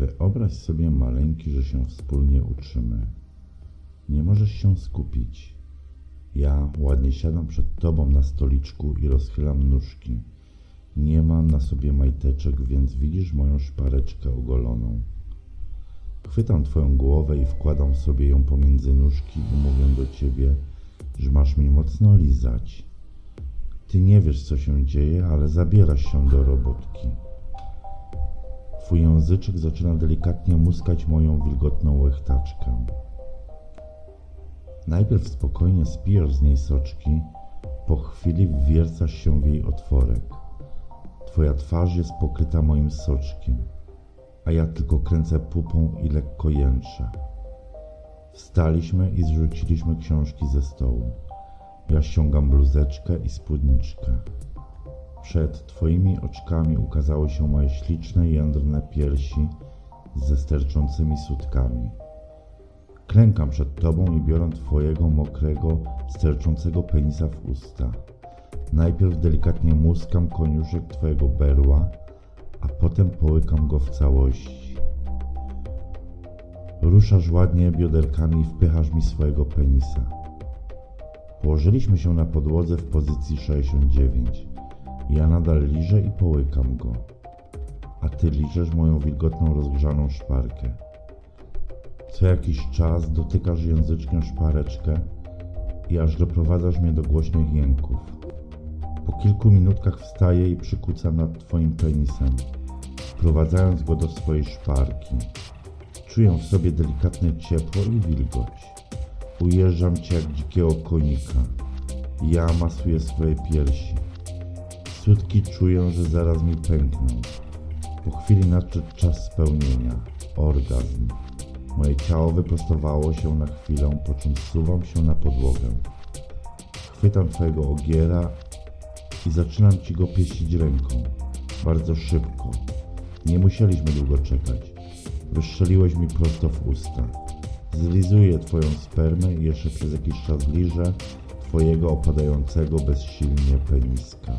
Wyobraź sobie maleńki, że się wspólnie uczymy. Nie możesz się skupić. Ja ładnie siadam przed tobą na stoliczku i rozchylam nóżki. Nie mam na sobie majteczek, więc widzisz moją szpareczkę ogoloną. Chwytam twoją głowę i wkładam sobie ją pomiędzy nóżki i mówię do ciebie, że masz mi mocno lizać. Ty nie wiesz, co się dzieje, ale zabierasz się do robotki. Twój języczek zaczyna delikatnie muskać moją wilgotną łechtaczkę. Najpierw spokojnie spijesz z niej soczki, po chwili wwiercasz się w jej otworek. Twoja twarz jest pokryta moim soczkiem, a ja tylko kręcę pupą i lekko jęczę. Wstaliśmy i zrzuciliśmy książki ze stołu. Ja ściągam bluzeczkę i spódniczkę. Przed twoimi oczkami ukazały się moje śliczne, jędrne piersi ze sterczącymi sutkami. Klękam przed tobą i biorę twojego mokrego, sterczącego penisa w usta. Najpierw delikatnie muskam koniuszek twojego berła, a potem połykam go w całości. Ruszasz ładnie bioderkami i wpychasz mi swojego penisa. Położyliśmy się na podłodze w pozycji 69. Ja nadal liżę i połykam go, a ty liżesz moją wilgotną, rozgrzaną szparkę. Co jakiś czas dotykasz języczkiem szpareczkę i aż doprowadzasz mnie do głośnych jęków. Po kilku minutkach wstaję i przykucam nad twoim penisem, wprowadzając go do swojej szparki. Czuję w sobie delikatne ciepło i wilgoć. Ujeżdżam cię jak dzikiego konika. Ja masuję swoje piersi. Sutki czuję, że zaraz mi pękną. Po chwili nadszedł czas spełnienia. Orgazm. Moje ciało wyprostowało się na chwilę, po czym zsuwam się na podłogę. Chwytam twojego ogiera i zaczynam ci go pieścić ręką. Bardzo szybko. Nie musieliśmy długo czekać. Wystrzeliłeś mi prosto w usta. Zlizuję twoją spermę i jeszcze przez jakiś czas liżę twojego opadającego bezsilnie peniska.